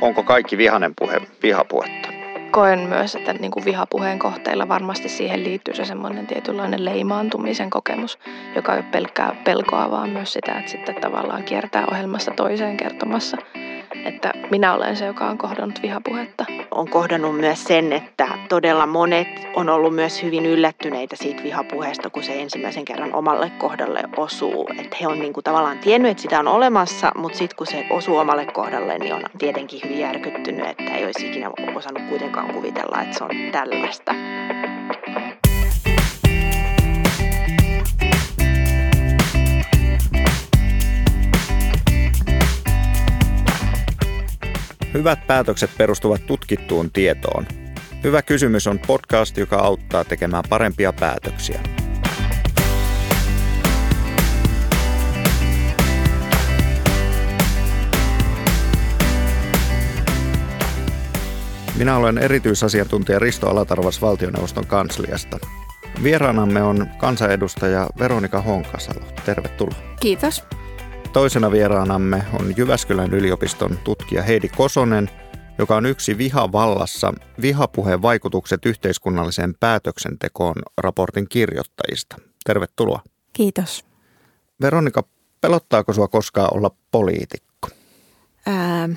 Onko kaikki vihanen puhe vihapuhetta? Koen myös, että niin kuin vihapuheen kohteilla varmasti siihen liittyy se semmoinen tietynlainen leimaantumisen kokemus, joka ei ole pelkkää pelkoa, vaan myös sitä, että sitten tavallaan kiertää ohjelmasta toiseen kertomassa että minä olen se, joka on kohdannut vihapuhetta. On kohdannut myös sen, että todella monet on ollut myös hyvin yllättyneitä siitä vihapuheesta, kun se ensimmäisen kerran omalle kohdalle osuu. Että he on niinku tavallaan tiennyt, että sitä on olemassa, mutta sitten kun se osuu omalle kohdalle, niin on tietenkin hyvin järkyttynyt, että ei olisi ikinä osannut kuitenkaan kuvitella, että se on tällaista. Hyvät päätökset perustuvat tutkittuun tietoon. Hyvä kysymys on podcast, joka auttaa tekemään parempia päätöksiä. Minä olen erityisasiantuntija Risto Alatarvas valtioneuvoston kansliasta. Vieraanamme on kansanedustaja Veronika Honkasalo. Tervetuloa. Kiitos. Toisena vieraanamme on Jyväskylän yliopiston tutkija Heidi Kosonen, joka on yksi Vihavallassa vihapuheen vaikutukset yhteiskunnalliseen päätöksentekoon raportin kirjoittajista. Tervetuloa. Kiitos. Veronika, pelottaako sinua koskaan olla poliitikko?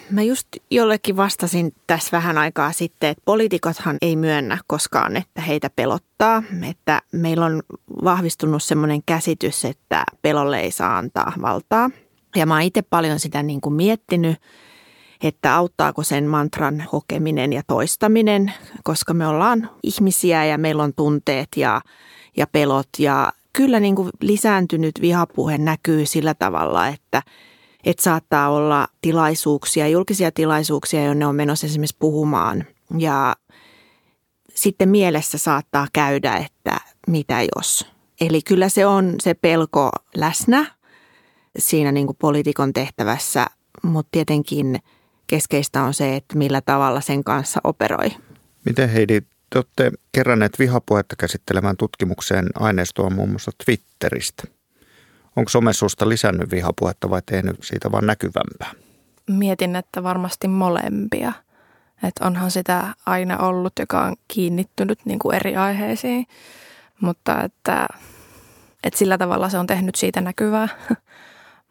Mä just jollekin vastasin tässä vähän aikaa sitten, että poliitikothan ei myönnä koskaan, että heitä pelottaa. Että meillä on vahvistunut semmoinen käsitys, että pelolle ei saa antaa valtaa. Ja mä oon itse paljon sitä niin kuin miettinyt, että auttaako sen mantran hokeminen ja toistaminen, koska me ollaan ihmisiä ja meillä on tunteet ja, ja pelot. Ja kyllä niin kuin lisääntynyt vihapuhe näkyy sillä tavalla, että, että saattaa olla tilaisuuksia, julkisia tilaisuuksia, jonne on menossa esimerkiksi puhumaan. Ja sitten mielessä saattaa käydä, että mitä jos. Eli kyllä se on se pelko läsnä siinä niin kuin poliitikon tehtävässä, mutta tietenkin keskeistä on se, että millä tavalla sen kanssa operoi. Miten Heidi, te olette keränneet vihapuhetta käsittelemään tutkimukseen aineistoa muun muassa Twitteristä. Onko somesusta lisännyt vihapuhetta vai tehnyt siitä vain näkyvämpää? Mietin, että varmasti molempia. Että onhan sitä aina ollut, joka on kiinnittynyt niin kuin eri aiheisiin, mutta että, että sillä tavalla se on tehnyt siitä näkyvää.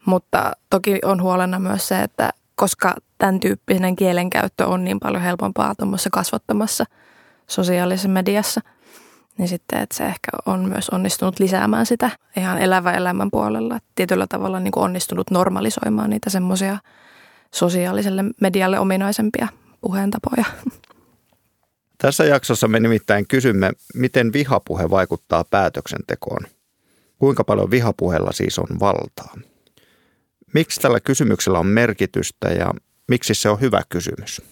Mutta toki on huolena myös se, että koska tämän tyyppinen kielenkäyttö on niin paljon helpompaa tuommoisessa kasvattamassa sosiaalisessa mediassa, niin sitten, että se ehkä on myös onnistunut lisäämään sitä ihan elävän elämän puolella. Tietyllä tavalla niin kuin onnistunut normalisoimaan niitä semmoisia sosiaaliselle medialle ominaisempia puheentapoja. Tässä jaksossa me nimittäin kysymme, miten vihapuhe vaikuttaa päätöksentekoon. Kuinka paljon vihapuheella siis on valtaa? Miksi tällä kysymyksellä on merkitystä ja miksi se on hyvä kysymys?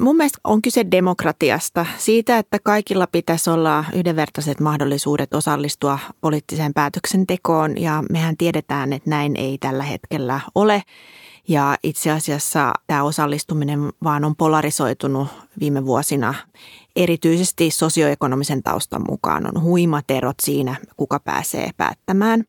Mun mielestä on kyse demokratiasta, siitä, että kaikilla pitäisi olla yhdenvertaiset mahdollisuudet osallistua poliittiseen päätöksentekoon ja mehän tiedetään, että näin ei tällä hetkellä ole. Ja itse asiassa tämä osallistuminen vaan on polarisoitunut viime vuosina erityisesti sosioekonomisen taustan mukaan. On huimat erot siinä, kuka pääsee päättämään.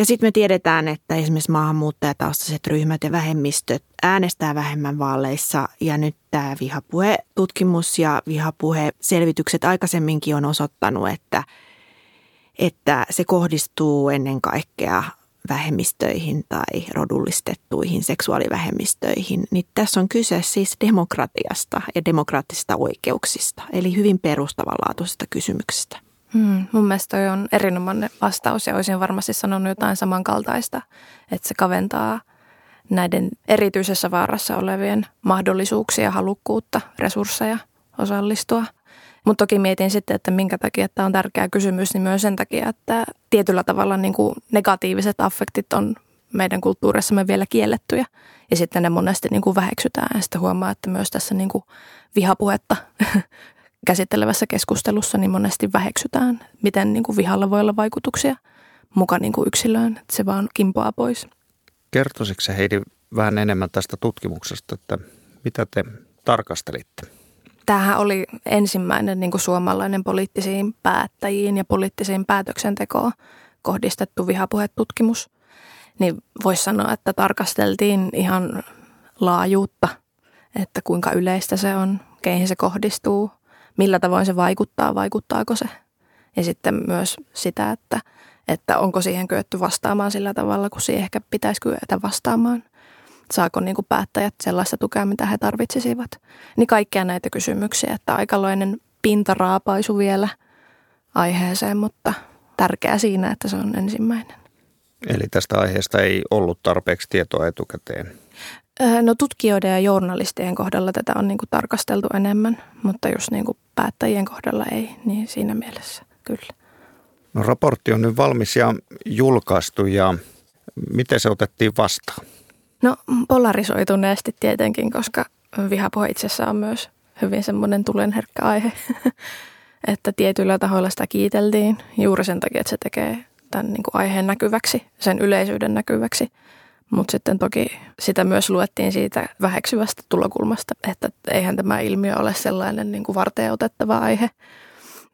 Ja sitten me tiedetään, että esimerkiksi maahanmuuttajataustaiset ryhmät ja vähemmistöt äänestää vähemmän vaaleissa. Ja nyt tämä vihapuhe-tutkimus ja vihapuhe-selvitykset aikaisemminkin on osoittanut, että, että se kohdistuu ennen kaikkea vähemmistöihin tai rodullistettuihin seksuaalivähemmistöihin, niin tässä on kyse siis demokratiasta ja demokraattisista oikeuksista, eli hyvin perustavanlaatuisesta kysymyksestä. Hmm, mun mielestä toi on erinomainen vastaus ja olisin varmasti sanonut jotain samankaltaista, että se kaventaa näiden erityisessä vaarassa olevien mahdollisuuksia, halukkuutta, resursseja osallistua. Mutta toki mietin sitten, että minkä takia tämä on tärkeä kysymys, niin myös sen takia, että tietyllä tavalla niin kuin negatiiviset affektit on meidän kulttuurissamme vielä kiellettyjä. Ja sitten ne monesti niin kuin väheksytään ja sitten huomaa, että myös tässä niin kuin vihapuhetta käsittelevässä keskustelussa niin monesti väheksytään, miten niin kuin vihalla voi olla vaikutuksia mukaan niin kuin yksilöön, että se vaan kimpoaa pois. Kertoisitko se Heidi vähän enemmän tästä tutkimuksesta, että mitä te tarkastelitte? Tämähän oli ensimmäinen niin kuin suomalainen poliittisiin päättäjiin ja poliittisiin päätöksentekoon kohdistettu vihapuhetutkimus. Niin voisi sanoa, että tarkasteltiin ihan laajuutta – että kuinka yleistä se on, keihin se kohdistuu, millä tavoin se vaikuttaa, vaikuttaako se. Ja sitten myös sitä, että, että onko siihen kyetty vastaamaan sillä tavalla, kun siihen ehkä pitäisi kyetä vastaamaan. Saako niin kuin päättäjät sellaista tukea, mitä he tarvitsisivat. Niin kaikkia näitä kysymyksiä, että aikaloinen pintaraapaisu vielä aiheeseen, mutta tärkeää siinä, että se on ensimmäinen. Eli tästä aiheesta ei ollut tarpeeksi tietoa etukäteen? No tutkijoiden ja journalistien kohdalla tätä on niin kuin tarkasteltu enemmän, mutta jos niin kuin päättäjien kohdalla ei, niin siinä mielessä kyllä. No raportti on nyt valmis ja julkaistu ja miten se otettiin vastaan? No polarisoituneesti tietenkin, koska vihapuhe itsessä on myös hyvin semmoinen tulenherkkä aihe, että tietyillä tahoilla sitä kiiteltiin juuri sen takia, että se tekee tämän niin kuin aiheen näkyväksi, sen yleisyyden näkyväksi. Mutta sitten toki sitä myös luettiin siitä väheksyvästä tulokulmasta, että eihän tämä ilmiö ole sellainen niin kuin varteen otettava aihe.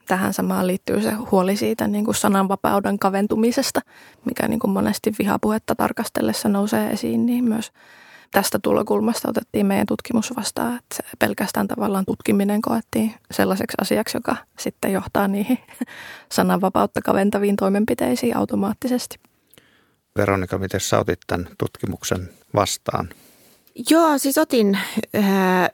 Tähän samaan liittyy se huoli siitä niin kuin sananvapauden kaventumisesta, mikä niin kuin monesti vihapuhetta tarkastellessa nousee esiin, niin myös tästä tulokulmasta otettiin meidän tutkimus vastaan, että pelkästään tavallaan tutkiminen koettiin sellaiseksi asiaksi, joka sitten johtaa niihin sananvapautta kaventaviin toimenpiteisiin automaattisesti. Veronika, miten sä otit tämän tutkimuksen vastaan? Joo, siis otin äh,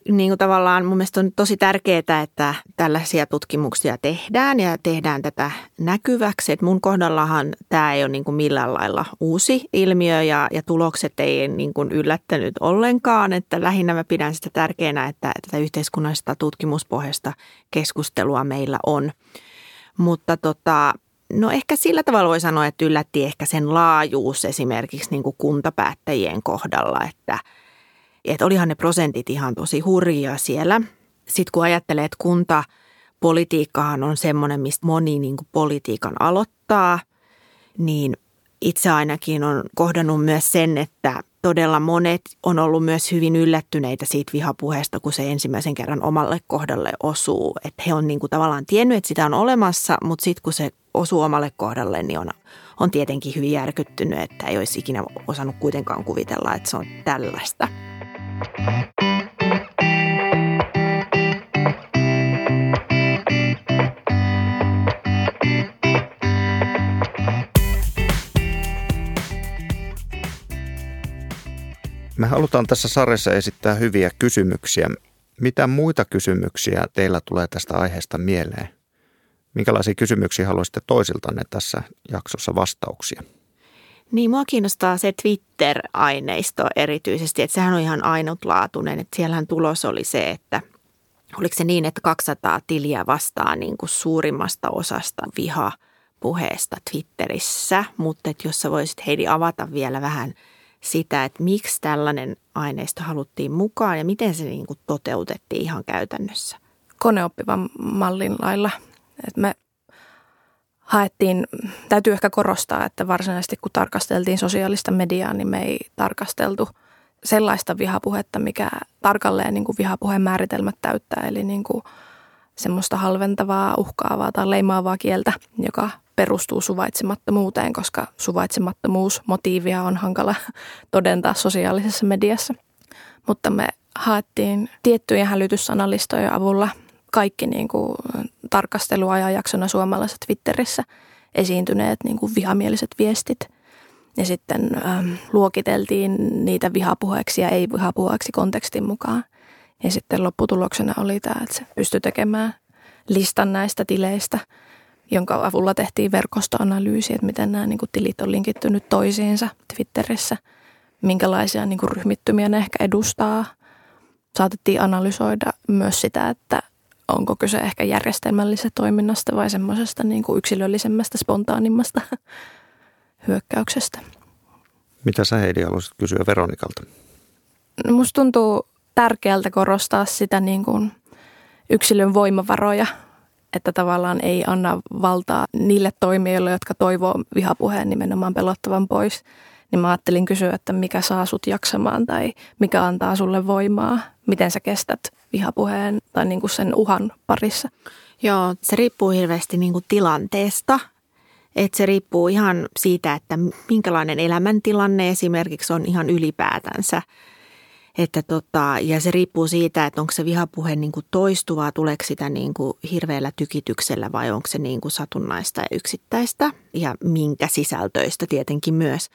niin kuin tavallaan mun mielestä on tosi tärkeää, että tällaisia tutkimuksia tehdään ja tehdään tätä näkyväksi. Et mun kohdallahan tämä ei ole niin kuin millään lailla uusi ilmiö ja, ja tulokset ei niin kuin yllättänyt ollenkaan. Että lähinnä mä pidän sitä tärkeänä, että tätä yhteiskunnallista tutkimuspohjasta keskustelua meillä on. Mutta tota, No ehkä sillä tavalla voi sanoa, että yllätti ehkä sen laajuus esimerkiksi niin kuin kuntapäättäjien kohdalla, että, että olihan ne prosentit ihan tosi hurjia siellä. Sitten kun ajattelee, että kuntapolitiikkahan on semmoinen, mistä moni niin kuin politiikan aloittaa, niin itse ainakin on kohdannut myös sen, että todella monet on ollut myös hyvin yllättyneitä siitä vihapuheesta, kun se ensimmäisen kerran omalle kohdalle osuu. Että he on niin kuin tavallaan tiennyt, että sitä on olemassa, mutta sitten kun se osuu omalle kohdalle, niin on, on tietenkin hyvin järkyttynyt, että ei olisi ikinä osannut kuitenkaan kuvitella, että se on tällaista. Me halutaan tässä sarjassa esittää hyviä kysymyksiä. Mitä muita kysymyksiä teillä tulee tästä aiheesta mieleen? Minkälaisia kysymyksiä haluaisitte toisiltanne tässä jaksossa vastauksia? Niin, mua kiinnostaa se Twitter-aineisto erityisesti, että sehän on ihan ainutlaatuinen. Että siellähän tulos oli se, että oliko se niin, että 200 tiliä vastaa niin kuin suurimmasta osasta viha puheesta Twitterissä, mutta että jos sä voisit Heidi avata vielä vähän sitä, että miksi tällainen aineisto haluttiin mukaan ja miten se niin kuin toteutettiin ihan käytännössä. Koneoppivan mallin lailla me haettiin, täytyy ehkä korostaa, että varsinaisesti kun tarkasteltiin sosiaalista mediaa, niin me ei tarkasteltu sellaista vihapuhetta, mikä tarkalleen niin kuin vihapuheen määritelmät täyttää, eli niin kuin semmoista halventavaa, uhkaavaa tai leimaavaa kieltä, joka perustuu suvaitsemattomuuteen, koska suvaitsemattomuus, motiivia on hankala todentaa sosiaalisessa mediassa. Mutta me haettiin tiettyjen hälytyssanalistojen avulla kaikki niin kuin tarkasteluajanjaksona suomalaisessa Twitterissä esiintyneet niin kuin vihamieliset viestit. Ja sitten ähm, luokiteltiin niitä vihapuheeksi ja ei-vihapuheeksi kontekstin mukaan. Ja sitten lopputuloksena oli tämä, että se pystyi tekemään listan näistä tileistä, jonka avulla tehtiin verkostoanalyysi, että miten nämä niin kuin, tilit on linkittynyt toisiinsa Twitterissä, minkälaisia niin kuin, ryhmittymiä ne ehkä edustaa. Saatettiin analysoida myös sitä, että onko kyse ehkä järjestelmällisestä toiminnasta vai semmoisesta niin kuin yksilöllisemmästä, spontaanimmasta hyökkäyksestä. Mitä sä Heidi haluaisit kysyä Veronikalta? No musta tuntuu tärkeältä korostaa sitä niin kuin yksilön voimavaroja, että tavallaan ei anna valtaa niille toimijoille, jotka toivoo vihapuheen nimenomaan pelottavan pois. Niin mä ajattelin kysyä, että mikä saa sut jaksamaan tai mikä antaa sulle voimaa, miten sä kestät vihapuheen tai niin kuin sen uhan parissa? Joo, se riippuu hirveästi niin kuin tilanteesta. Et se riippuu ihan siitä, että minkälainen elämäntilanne esimerkiksi on ihan ylipäätänsä. Että tota, ja se riippuu siitä, että onko se vihapuhe niin kuin toistuvaa, tuleeko sitä niin kuin hirveällä tykityksellä vai onko se niin kuin satunnaista ja yksittäistä ja minkä sisältöistä tietenkin myös.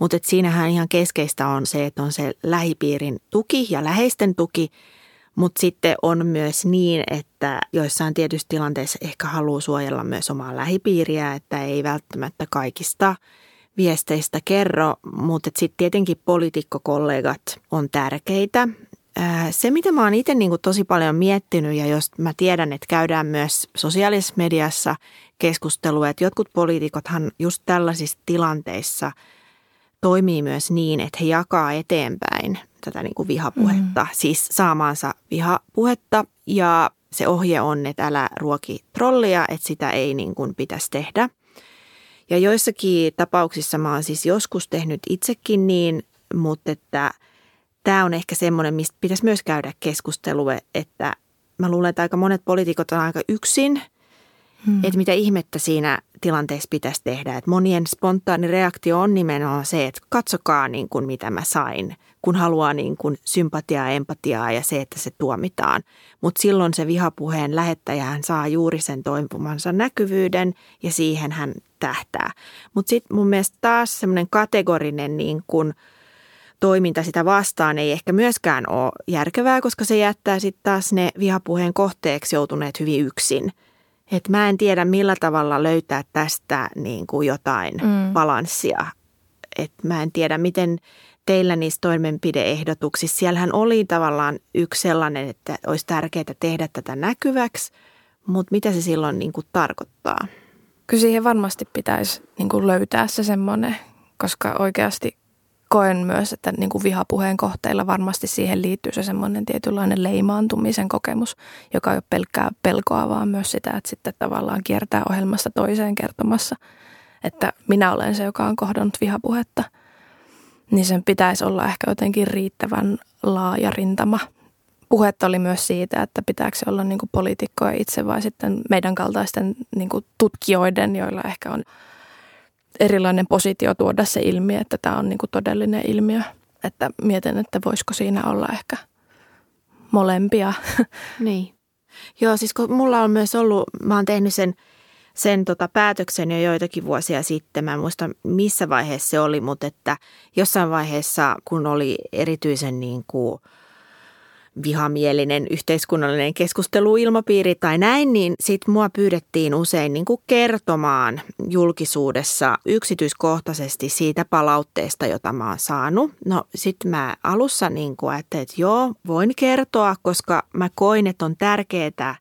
Mutta siinähän ihan keskeistä on se, että on se lähipiirin tuki ja läheisten tuki, mutta sitten on myös niin, että joissain tietyissä tilanteissa ehkä haluaa suojella myös omaa lähipiiriä, että ei välttämättä kaikista – viesteistä kerro, mutta sitten tietenkin poliitikkokollegat on tärkeitä. Se, mitä mä oon itse niin tosi paljon miettinyt ja jos mä tiedän, että käydään myös sosiaalisessa mediassa keskustelua, että jotkut poliitikothan just tällaisissa tilanteissa toimii myös niin, että he jakaa eteenpäin tätä niin kuin vihapuhetta, mm. siis saamaansa vihapuhetta ja se ohje on, että älä ruoki trollia, että sitä ei niin kuin pitäisi tehdä – ja joissakin tapauksissa mä oon siis joskus tehnyt itsekin niin, mutta että tämä on ehkä semmoinen, mistä pitäisi myös käydä keskustelua, että mä luulen, että aika monet poliitikot on aika yksin, hmm. että mitä ihmettä siinä tilanteessa pitäisi tehdä. Että monien spontaani reaktio on nimenomaan se, että katsokaa niin kuin mitä mä sain, kun haluaa niin kuin sympatiaa, empatiaa ja se, että se tuomitaan. Mutta silloin se vihapuheen lähettäjä hän saa juuri sen toipumansa näkyvyyden ja siihen hän tähtää. Mutta sitten mun mielestä taas semmoinen kategorinen niin kuin toiminta sitä vastaan ei ehkä myöskään ole järkevää, koska se jättää sitten taas ne vihapuheen kohteeksi joutuneet hyvin yksin. Et mä en tiedä millä tavalla löytää tästä niin kuin jotain mm. balanssia. Et mä en tiedä miten teillä niissä toimenpideehdotuksissa. Siellähän oli tavallaan yksi sellainen, että olisi tärkeää tehdä tätä näkyväksi, mutta mitä se silloin niin kuin tarkoittaa? Kyllä siihen varmasti pitäisi niin kuin löytää se semmoinen, koska oikeasti koen myös, että niin kuin vihapuheen kohteilla varmasti siihen liittyy se semmoinen tietynlainen leimaantumisen kokemus, joka ei ole pelkkää pelkoa, vaan myös sitä, että sitten tavallaan kiertää ohjelmasta toiseen kertomassa, että minä olen se, joka on kohdannut vihapuhetta. Niin sen pitäisi olla ehkä jotenkin riittävän laaja rintama puhetta oli myös siitä, että pitääkö se olla niin kuin poliitikkoja itse vai sitten meidän kaltaisten niin kuin tutkijoiden, joilla ehkä on erilainen positio tuoda se ilmi, että tämä on niin kuin todellinen ilmiö. Että mietin, että voisiko siinä olla ehkä molempia. Niin. Joo, siis kun mulla on myös ollut, mä oon tehnyt sen, sen tota päätöksen jo joitakin vuosia sitten. Mä en muista missä vaiheessa se oli, mutta että jossain vaiheessa, kun oli erityisen niin kuin – vihamielinen yhteiskunnallinen keskusteluilmapiiri tai näin, niin sitten mua pyydettiin usein niin kuin kertomaan julkisuudessa yksityiskohtaisesti siitä palautteesta, jota mä oon saanut. No sitten mä alussa niin kuin ajattelin, että joo, voin kertoa, koska mä koin, että on tärkeää,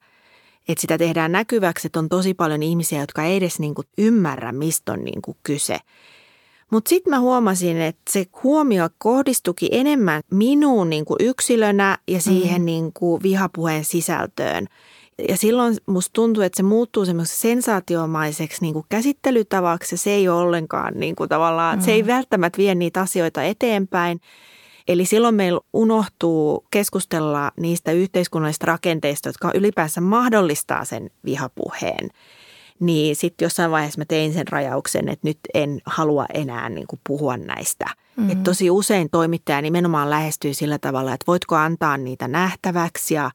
että sitä tehdään näkyväksi, että on tosi paljon ihmisiä, jotka ei edes niin kuin ymmärrä, mistä on niin kuin kyse. Mutta sitten mä huomasin, että se huomio kohdistuki enemmän minuun niin kuin yksilönä ja siihen mm. niin kuin vihapuheen sisältöön. Ja silloin musta tuntuu, että se muuttuu semmoiseksi sensaatiomaiseksi niin kuin käsittelytavaksi ja se ei ole ollenkaan niin kuin tavallaan, mm. se ei mm. välttämättä vie niitä asioita eteenpäin. Eli silloin meillä unohtuu keskustella niistä yhteiskunnallisista rakenteista, jotka ylipäänsä mahdollistaa sen vihapuheen – niin sitten jossain vaiheessa mä tein sen rajauksen, että nyt en halua enää niin kuin puhua näistä. Mm-hmm. Et tosi usein toimittaja nimenomaan lähestyy sillä tavalla, että voitko antaa niitä nähtäväksi ja,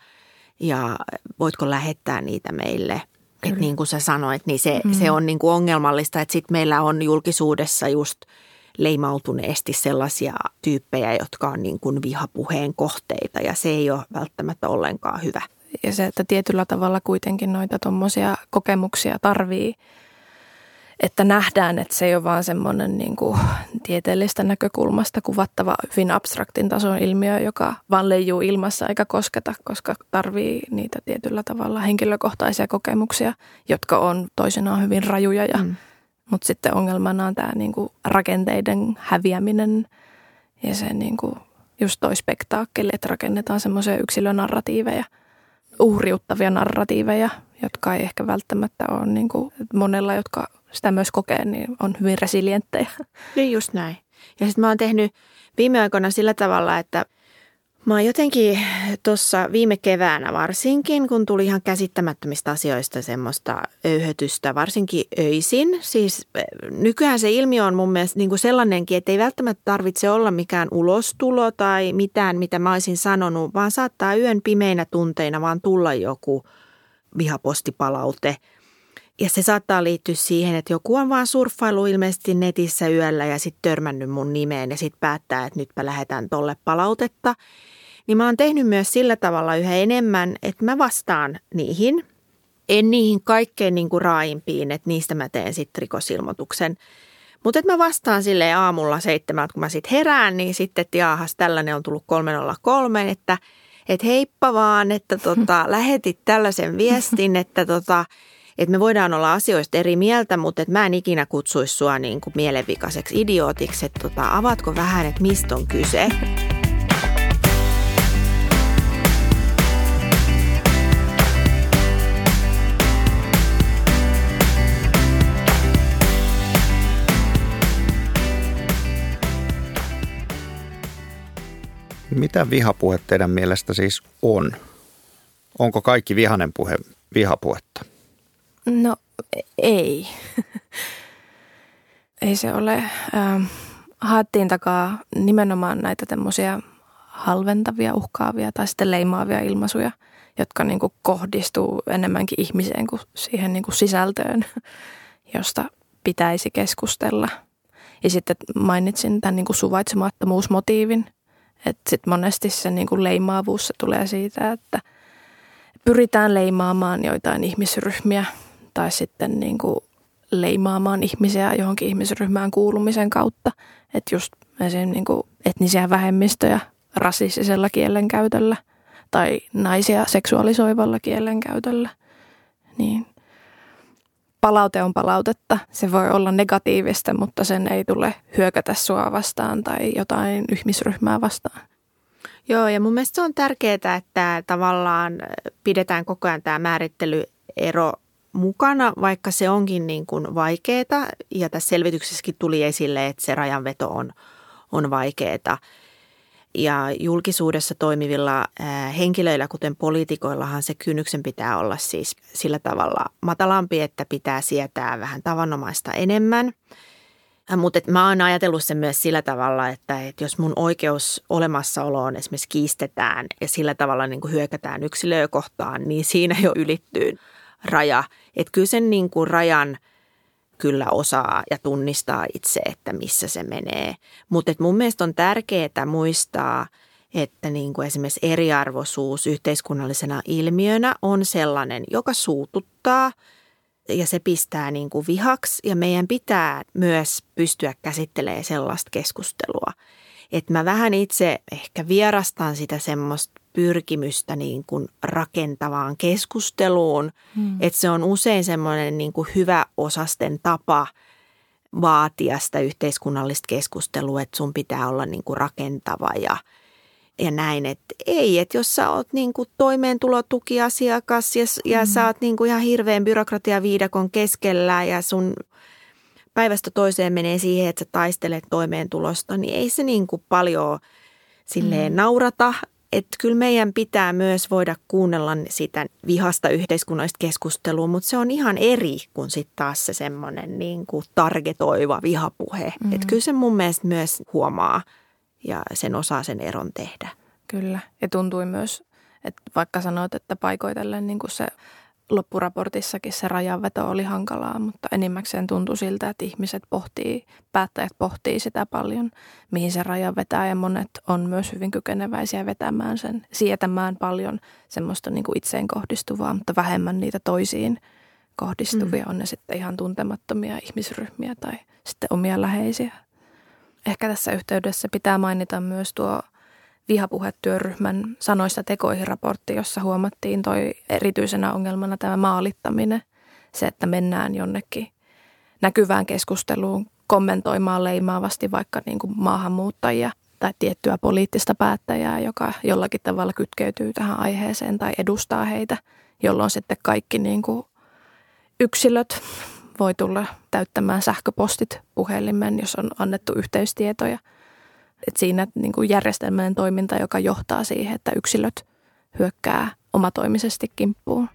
ja voitko lähettää niitä meille. Että niin kuin sä sanoit, niin se, mm-hmm. se on niin kuin ongelmallista, että sitten meillä on julkisuudessa just leimautuneesti sellaisia tyyppejä, jotka on niin kuin vihapuheen kohteita ja se ei ole välttämättä ollenkaan hyvä ja se, että tietyllä tavalla kuitenkin noita tuommoisia kokemuksia tarvii, että nähdään, että se ei ole vaan semmoinen niin kuin tieteellistä näkökulmasta kuvattava hyvin abstraktin tason ilmiö, joka vaan leijuu ilmassa eikä kosketa, koska tarvii niitä tietyllä tavalla henkilökohtaisia kokemuksia, jotka on toisinaan hyvin rajuja. Ja, mm. Mutta sitten ongelmana on tämä niin kuin rakenteiden häviäminen ja se niin kuin just toi spektaakkeli, että rakennetaan semmoisia yksilönarratiiveja – uhriuttavia narratiiveja, jotka ei ehkä välttämättä ole niin kuin monella, jotka sitä myös kokee, niin on hyvin resilienttejä. Niin just näin. Ja sitten mä oon tehnyt viime aikoina sillä tavalla, että Mä oon jotenkin tuossa viime keväänä varsinkin, kun tuli ihan käsittämättömistä asioista semmoista öyhötystä, varsinkin öisin. Siis nykyään se ilmiö on mun mielestä niin kuin sellainenkin, että ei välttämättä tarvitse olla mikään ulostulo tai mitään, mitä mä olisin sanonut, vaan saattaa yön pimeinä tunteina vaan tulla joku vihapostipalaute – ja se saattaa liittyä siihen, että joku on vaan surffailu ilmeisesti netissä yöllä ja sitten törmännyt mun nimeen ja sitten päättää, että nytpä lähetän tolle palautetta. Niin mä oon tehnyt myös sillä tavalla yhä enemmän, että mä vastaan niihin. En niihin kaikkein niin kuin raaimpiin, että niistä mä teen sitten rikosilmoituksen. Mutta että mä vastaan sille aamulla seitsemältä, kun mä sitten herään, niin sitten, että jaahas, tällainen on tullut 303, että, että heippa vaan, että tota, lähetit tällaisen viestin, että tota, että me voidaan olla asioista eri mieltä, mutta että mä en ikinä kutsuisi sua niin kuin mielenvikaiseksi idiootiksi, että tota, avaatko vähän, että mistä on kyse. Mitä vihapuhe teidän mielestä siis on? Onko kaikki vihanen puhe vihapuhetta? No ei. ei se ole. Ähm, haettiin takaa nimenomaan näitä tämmöisiä halventavia, uhkaavia tai sitten leimaavia ilmaisuja, jotka niin kuin kohdistuu enemmänkin ihmiseen kuin siihen niin kuin sisältöön, josta pitäisi keskustella. Ja sitten mainitsin tämän niin kuin suvaitsemattomuusmotiivin, että sitten monesti se niin kuin leimaavuus se tulee siitä, että pyritään leimaamaan joitain ihmisryhmiä – tai sitten niin kuin leimaamaan ihmisiä johonkin ihmisryhmään kuulumisen kautta. Että just esimerkiksi niin kuin etnisiä vähemmistöjä rasistisella kielenkäytöllä tai naisia seksuaalisoivalla kielenkäytöllä. Niin palaute on palautetta. Se voi olla negatiivista, mutta sen ei tule hyökätä sua vastaan tai jotain ihmisryhmää vastaan. Joo, ja mun mielestä se on tärkeää, että tavallaan pidetään koko ajan tämä määrittelyero mukana, vaikka se onkin niin kuin vaikeaa. Ja tässä selvityksessäkin tuli esille, että se rajanveto on, on vaikeaa. Ja julkisuudessa toimivilla henkilöillä, kuten poliitikoillahan se kynnyksen pitää olla siis sillä tavalla matalampi, että pitää sietää vähän tavanomaista enemmän. Mutta mä oon ajatellut sen myös sillä tavalla, että, että jos mun oikeus olemassaoloon esimerkiksi kiistetään ja sillä tavalla niin kuin hyökätään yksilöä kohtaan, niin siinä jo ylittyy raja. Että kyllä sen niin kuin rajan kyllä osaa ja tunnistaa itse, että missä se menee. Mutta mun mielestä on tärkeää muistaa, että niin kuin esimerkiksi eriarvoisuus yhteiskunnallisena ilmiönä on sellainen, joka suututtaa ja se pistää niin kuin vihaksi ja meidän pitää myös pystyä käsittelemään sellaista keskustelua. Että mä vähän itse ehkä vierastan sitä semmoista pyrkimystä niin kuin rakentavaan keskusteluun. Hmm. Että se on usein semmoinen niin kuin hyvä osasten tapa vaatia sitä yhteiskunnallista keskustelua, että sun pitää olla niin kuin rakentava ja, ja näin. Että ei, että jos sä oot niin kuin toimeentulotukiasiakas ja, ja hmm. sä oot niin kuin ihan hirveän byrokratiaviidakon keskellä ja sun päivästä toiseen menee siihen, että sä taistelet toimeentulosta, niin ei se niin kuin paljon silleen mm. naurata että kyllä meidän pitää myös voida kuunnella sitä vihasta yhteiskunnallista keskustelua, mutta se on ihan eri kuin sitten taas se semmoinen niin kuin targetoiva vihapuhe. Mm-hmm. Että kyllä se mun mielestä myös huomaa ja sen osaa sen eron tehdä. Kyllä, ja tuntui myös, että vaikka sanoit, että paikoitellen niin kuin se loppuraportissakin se rajanveto oli hankalaa, mutta enimmäkseen tuntui siltä, että ihmiset pohtii, päättäjät pohtii sitä paljon, mihin se raja vetää ja monet on myös hyvin kykeneväisiä vetämään sen, sietämään paljon semmoista niin kuin itseen kohdistuvaa, mutta vähemmän niitä toisiin kohdistuvia, mm. on ne sitten ihan tuntemattomia ihmisryhmiä tai sitten omia läheisiä. Ehkä tässä yhteydessä pitää mainita myös tuo vihapuhetyöryhmän sanoista tekoihin raportti, jossa huomattiin toi erityisenä ongelmana tämä maalittaminen. Se, että mennään jonnekin näkyvään keskusteluun kommentoimaan leimaavasti vaikka niin kuin maahanmuuttajia tai tiettyä poliittista päättäjää, joka jollakin tavalla kytkeytyy tähän aiheeseen tai edustaa heitä, jolloin sitten kaikki niin kuin yksilöt voi tulla täyttämään sähköpostit puhelimen, jos on annettu yhteystietoja – Et siinä niin kuin järjestelmällinen toiminta, joka johtaa siihen, että yksilöt hyökkää omatoimisesti kimppuun,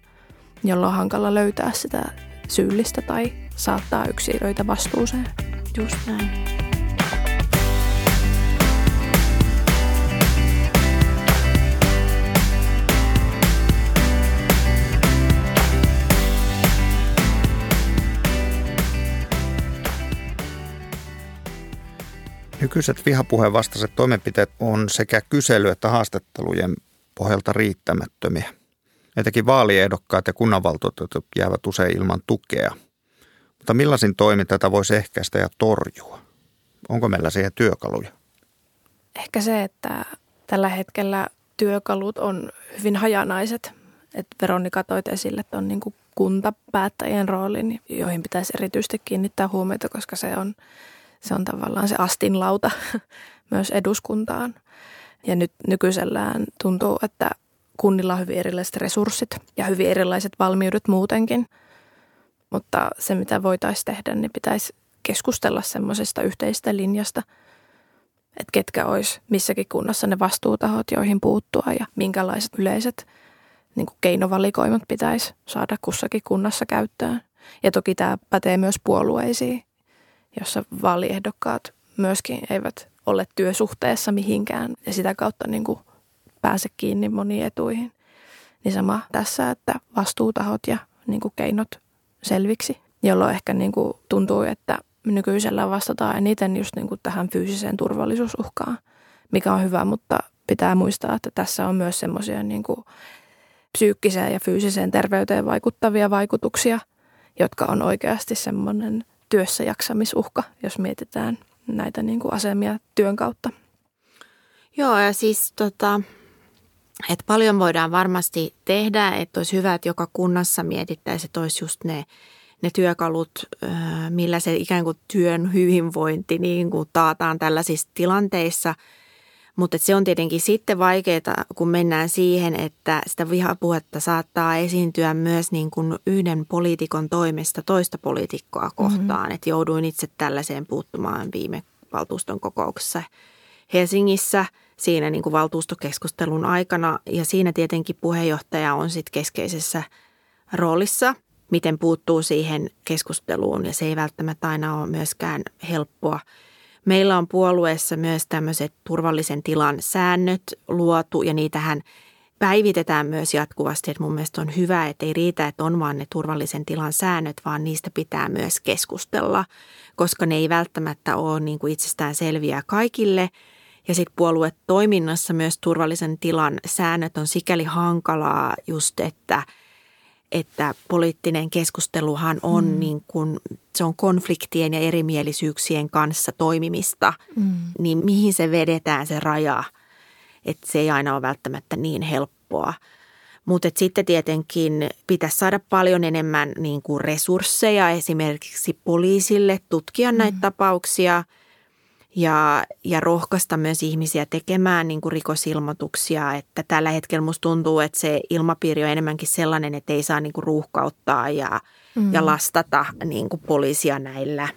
jolloin on hankala löytää sitä syyllistä tai saattaa yksilöitä vastuuseen. Just näin. Nykyiset vihapuheen vastaiset toimenpiteet on sekä kysely- että haastattelujen pohjalta riittämättömiä. Etenkin vaaliehdokkaat ja kunnanvaltuutetut jäävät usein ilman tukea. Mutta millaisin toimin tätä voisi ehkäistä ja torjua? Onko meillä siihen työkaluja? Ehkä se, että tällä hetkellä työkalut on hyvin hajanaiset. Että Veronika toit esille, että on niin kuin kuntapäättäjien roolin, joihin pitäisi erityisesti kiinnittää huomiota, koska se on, se on tavallaan se astinlauta myös eduskuntaan. Ja nyt nykyisellään tuntuu, että kunnilla on hyvin erilaiset resurssit ja hyvin erilaiset valmiudet muutenkin. Mutta se, mitä voitaisiin tehdä, niin pitäisi keskustella semmoisesta yhteistä linjasta, että ketkä olisi missäkin kunnassa ne vastuutahot, joihin puuttua ja minkälaiset yleiset niin kuin keinovalikoimat pitäisi saada kussakin kunnassa käyttöön. Ja toki tämä pätee myös puolueisiin, jossa vaaliehdokkaat myöskin eivät ole työsuhteessa mihinkään ja sitä kautta niin kuin pääse kiinni moniin etuihin. Niin sama tässä, että vastuutahot ja niin kuin keinot selviksi, jolloin ehkä niin kuin tuntuu, että nykyisellä vastataan eniten just niin kuin tähän fyysiseen turvallisuusuhkaan, mikä on hyvä, mutta pitää muistaa, että tässä on myös semmoisia niin kuin psyykkiseen ja fyysiseen terveyteen vaikuttavia vaikutuksia, jotka on oikeasti semmoinen työssä jaksamisuhka, jos mietitään näitä niin kuin asemia työn kautta. Joo, ja siis tota, että paljon voidaan varmasti tehdä, että olisi hyvä, että joka kunnassa mietittäisiin, että olisi just ne, ne työkalut, millä se ikään kuin työn hyvinvointi niin kuin taataan tällaisissa tilanteissa. Mutta se on tietenkin sitten vaikeaa, kun mennään siihen, että sitä vihapuhetta saattaa esiintyä myös niin kuin yhden poliitikon toimesta toista poliitikkoa kohtaan. Mm-hmm. Että jouduin itse tällaiseen puuttumaan viime valtuuston kokouksessa Helsingissä – siinä niin kuin valtuustokeskustelun aikana. Ja siinä tietenkin puheenjohtaja on sitten keskeisessä roolissa, miten puuttuu siihen keskusteluun ja se ei välttämättä aina ole myöskään helppoa. Meillä on puolueessa myös tämmöiset turvallisen tilan säännöt luotu ja niitähän päivitetään myös jatkuvasti. Että mun mielestä on hyvä, että ei riitä, että on vaan ne turvallisen tilan säännöt, vaan niistä pitää myös keskustella, koska ne ei välttämättä ole niin kuin itsestään selviä kaikille – ja sitten puoluetoiminnassa myös turvallisen tilan säännöt on sikäli hankalaa just, että, että poliittinen keskusteluhan on mm. niin kuin, se on konfliktien ja erimielisyyksien kanssa toimimista, mm. niin mihin se vedetään se raja, että se ei aina ole välttämättä niin helppoa. Mutta sitten tietenkin pitäisi saada paljon enemmän niin kuin resursseja esimerkiksi poliisille tutkia näitä mm. tapauksia – ja, ja rohkaista myös ihmisiä tekemään niin kuin rikosilmoituksia. Että tällä hetkellä musta tuntuu, että se ilmapiiri on enemmänkin sellainen, että ei saa niin kuin ruuhkauttaa ja, mm. ja lastata niin kuin poliisia näillä.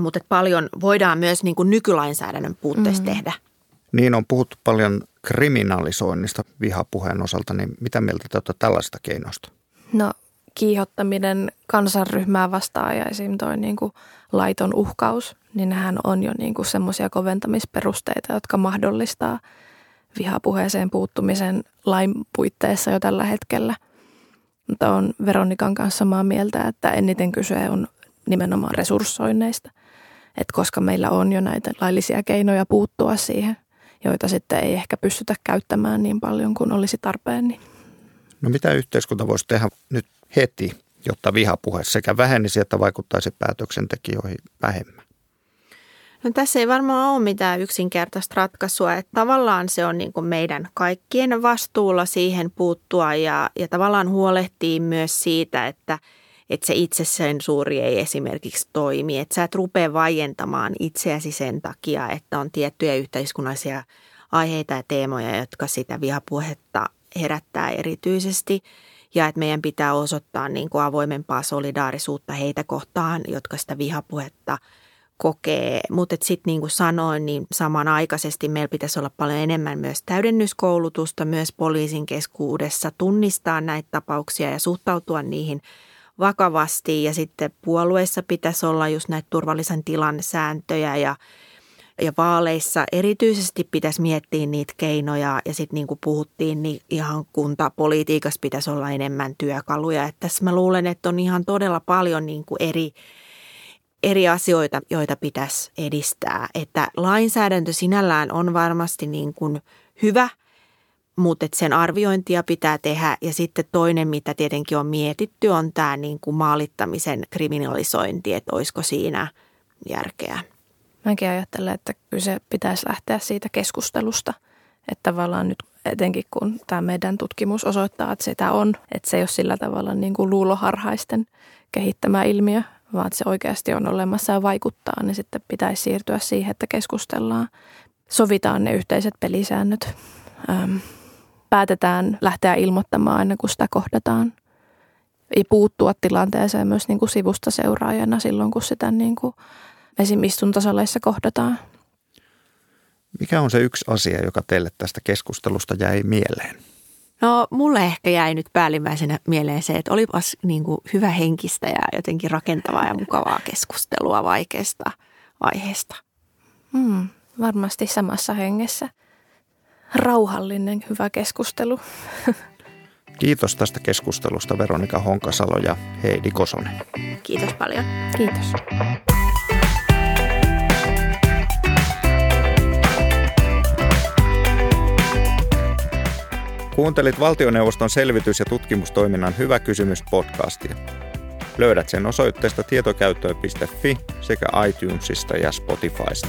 Mutta paljon voidaan myös niin kuin nykylainsäädännön puutteessa mm. tehdä. Niin on puhuttu paljon kriminalisoinnista vihapuheen osalta, niin mitä mieltä te olette tällaista keinosta? No kiihottaminen kansanryhmää vastaan ja esim. toi niin kuin laiton uhkaus, niin nehän on jo niin semmoisia koventamisperusteita, jotka mahdollistaa vihapuheeseen puuttumisen lain puitteissa jo tällä hetkellä. Mutta on Veronikan kanssa samaa mieltä, että eniten kyse on nimenomaan resurssoinneista. Että koska meillä on jo näitä laillisia keinoja puuttua siihen, joita sitten ei ehkä pystytä käyttämään niin paljon kuin olisi tarpeen. Niin. No mitä yhteiskunta voisi tehdä nyt heti, jotta vihapuhe sekä vähenisi että vaikuttaisi päätöksentekijöihin vähemmän? No tässä ei varmaan ole mitään yksinkertaista ratkaisua, että tavallaan se on niin meidän kaikkien vastuulla siihen puuttua ja, ja tavallaan huolehtii myös siitä, että, että se itsesensuuri ei esimerkiksi toimi, että sä et rupea vaientamaan itseäsi sen takia, että on tiettyjä yhteiskunnallisia aiheita ja teemoja, jotka sitä vihapuhetta herättää erityisesti – ja että meidän pitää osoittaa niin kuin avoimempaa solidaarisuutta heitä kohtaan, jotka sitä vihapuhetta kokee. Mutta sitten niin kuin sanoin, niin samanaikaisesti meillä pitäisi olla paljon enemmän myös täydennyskoulutusta myös poliisin keskuudessa, tunnistaa näitä tapauksia ja suhtautua niihin vakavasti. Ja sitten puolueissa pitäisi olla just näitä turvallisen tilan sääntöjä ja ja vaaleissa erityisesti pitäisi miettiä niitä keinoja ja sitten niin kuin puhuttiin, niin ihan kuntapolitiikassa pitäisi olla enemmän työkaluja. Että tässä mä luulen, että on ihan todella paljon niin kuin eri, eri asioita, joita pitäisi edistää. Että lainsäädäntö sinällään on varmasti niin kuin hyvä, mutta sen arviointia pitää tehdä. Ja sitten toinen, mitä tietenkin on mietitty, on tämä niin kuin maalittamisen kriminalisointi, että olisiko siinä järkeä. Mäkin ajattelen, että kyllä se pitäisi lähteä siitä keskustelusta, että tavallaan nyt etenkin kun tämä meidän tutkimus osoittaa, että sitä on, että se ei ole sillä tavalla niin kuin luuloharhaisten kehittämä ilmiö, vaan että se oikeasti on olemassa ja vaikuttaa, niin sitten pitäisi siirtyä siihen, että keskustellaan, sovitaan ne yhteiset pelisäännöt, ähm, päätetään lähteä ilmoittamaan aina kun sitä kohdataan. Ja puuttua tilanteeseen myös niin kuin sivusta seuraajana silloin, kun sitä niin kuin esim. istuntasaleissa kohdataan. Mikä on se yksi asia, joka teille tästä keskustelusta jäi mieleen? No mulle ehkä jäi nyt päällimmäisenä mieleen se, että olipas niin kuin hyvä henkistä ja jotenkin rakentavaa ja mukavaa keskustelua vaikeasta aiheesta. Hmm, varmasti samassa hengessä. Rauhallinen, hyvä keskustelu. Kiitos tästä keskustelusta Veronika Honkasalo ja Heidi Kosonen. Kiitos paljon. Kiitos. Kuuntelit valtioneuvoston selvitys- ja tutkimustoiminnan Hyvä kysymys podcastia. Löydät sen osoitteesta tietokäyttöön.fi sekä iTunesista ja Spotifysta.